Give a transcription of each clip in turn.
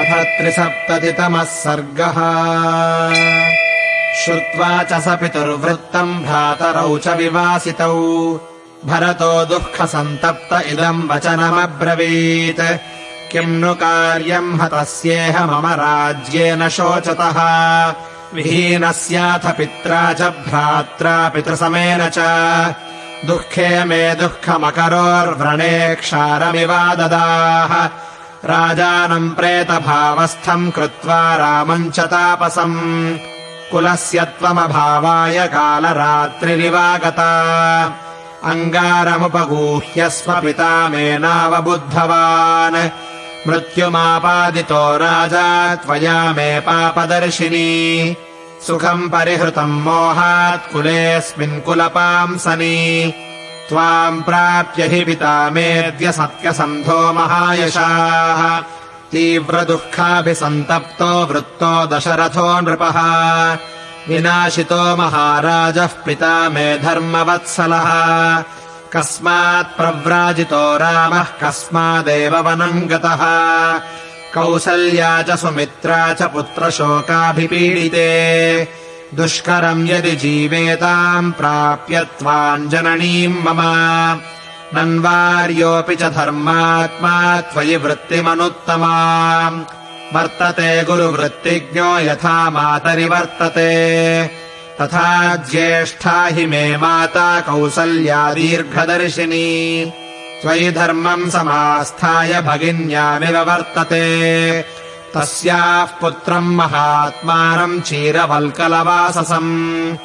अथ त्रिसप्ततितमः सर्गः। श्रुत्वा च स पितुर्वृत्तम् भ्रातरौ च विवासितौ। भरतो दुःखसन्तप्त इदम् वचनमब्रवीत्। किम् नु कार्यम् हतस्येह मम राज्येन शोचतः। विहीनस्याथ पित्रा च भ्रात्रा पितृसमेन च। दुःखे मे दुःखमकरोर्व्रणे क्षारमिवाददाः राजानम् प्रेतभावस्थम् कृत्वा रामम् च तापसम्। कुलस्य त्वमभावाय कालरात्रिरिवागता। अङ्गारमुपगूह्य स्वपिता मेनावबुद्धवान् मृत्युमापादितो राजा त्वया मे पापदर्शिनी। सुखम् परिहृतम् मोहात् कुलेऽस्मिन् कुलपांसनि त्वाम् प्राप्य हि पिता मेऽद्य सत्यसन्धो महायशाः। तीव्रदुःखाभिसन्तप्तो वृत्तो दशरथो नृपः। विनाशितो महाराजः पिता मे धर्मवत्सलः। कस्मात् प्रव्राजितो रामः कस्मादेव वनम् गतः। कौसल्या च सुमित्रा च पुत्रशोकाभिपीडिते दुष्करम् यदि जीवेताम् प्राप्य त्वाञ्जननीम् मम। नन्वार्योऽपि च धर्मात्मा त्वयि वृत्तिमनुत्तमा। वर्तते गुरुवृत्तिज्ञो यथा मातरि वर्तते तथा ज्येष्ठा हि मे माता कौसल्या दीर्घदर्शिनी। त्वयि धर्मम् समास्थाय भगिन्यामिव वर्तते तस्याः पुत्रम् महात्मानम् चीरवल्कलवाससम्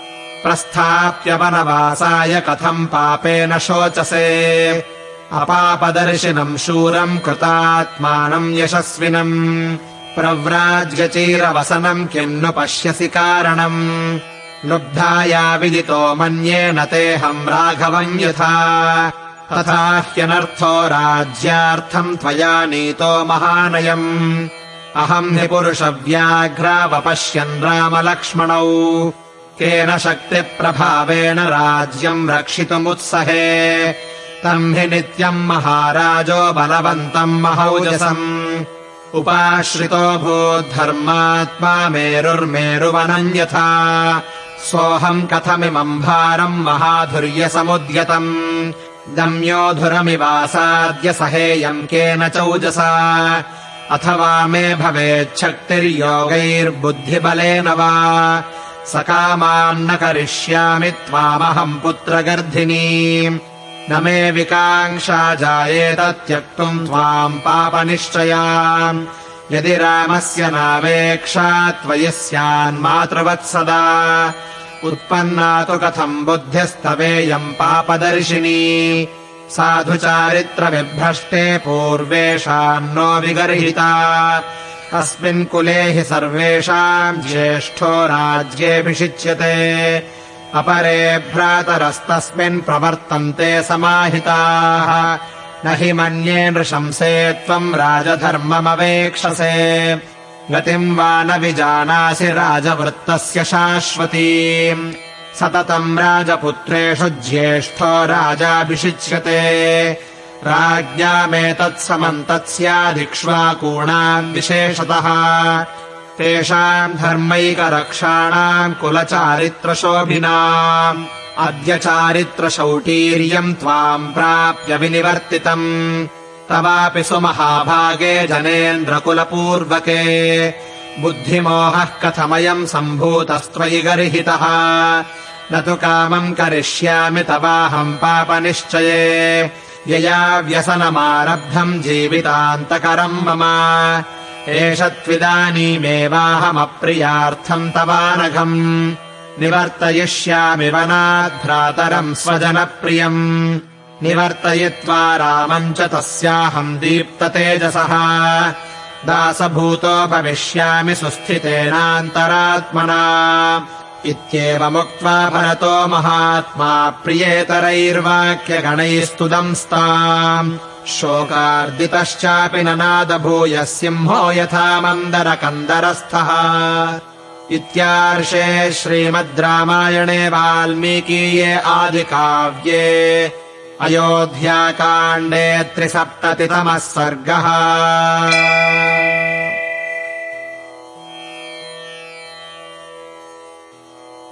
प्रस्थाप्य वनवासाय कथम् पापेन शोचसे। अपापदर्शिनम् शूरम् कृतात्मानम् यशस्विनम्। प्रव्राज्यचीरवसनम् किन्नु पश्यसि कारणम्। लुब्धाया विदितो मन्येन तेऽहम् राघवम् यथा। तथा ह्यनर्थो राज्यार्थम् त्वया नीतो महानयम् अहम् हि पुरुषव्याघ्रावपश्यन् रामलक्ष्मणौ। केन शक्तिप्रभावेण राज्यम् रक्षितुमुत्सहे। तम् हि नित्यम् महाराजो बलवन्तम् महौजसम्। उपाश्रितो भूद्धर्मात्मा मेरुर्मेरुवनम् यथा। सोऽहम् कथमिमम् भारम् महाधुर्यसमुद्यतम्। दम्योधुरमिवासाद्य सहेयम् केन चौजसा अथवा मे भवेच्छक्तिर्योगैर्बुद्धिबलेन वा। सकामान्न करिष्यामि त्वामहम् पुत्रगर्धिनी। न मे विकाङ्क्षा जायेत त्यक्तुम् त्वाम् पापनिश्चया यदि रामस्य नावेक्षा त्वयि स्यान्मातृवत्सदा उत्पन्ना तु कथम् बुद्धिस्तवेयम् पापदर्शिनी साधुचारित्रविभ्रष्टे पूर्वेषान्नो विगर्हिता। अस्मिन् कुले हि सर्वेषाम् ज्येष्ठो राज्येऽभिषिच्यते। अपरे भ्रातरस्तस्मिन् प्रवर्तन्ते समाहिताः। न हि मन्ये नृशंसे त्वम् राजधर्ममवेक्षसे। गतिम् वा न विजानासि राजवृत्तस्य शाश्वतीम् सततम् राजपुत्रेषु ज्येष्ठो राजाभिषिच्यते। राज्ञामेतत्समम् तत्स्यादिक्ष्वाकूणाम् विशेषतः। तेषाम् धर्मैकरक्षाणाम् कुलचारित्रशोभिनाम् अद्य चारित्रशौटीर्यम् त्वाम् प्राप्य विनिवर्तितम्। तवापि सुमहाभागे जनेन्द्रकुलपूर्वके बुद्धिमोहः कथमयम् सम्भूतस्त्वयि गर्हितः। न तु कामम् करिष्यामि तवाहम् पापनिश्चये। यया व्यसनमारब्धम् जीवितान्तकरम् मम। एष त्विदानीमेवाहमप्रियार्थम् तवानघम्। निवर्तयिष्यामि वनाद्भ्रातरम् स्वजनप्रियम्। निवर्तयित्वा रामम् च तस्याहम् दीप्ततेजसः दासभूतो भविष्यामि सुस्थितेनान्तरात्मना इत्येवमुक्त्वा भरतो महात्मा प्रियेतरैर्वाक्यगणैस्तुदंस्ताम् शोकार्दितश्चापि ननादभूय सिंहो यथा मन्दरकन्दरस्थः। इत्यार्षे श्रीमद् रामायणे वाल्मीकीये आदिकाव्ये अयोध्याकाण्डे त्रिसप्ततितमः सर्गः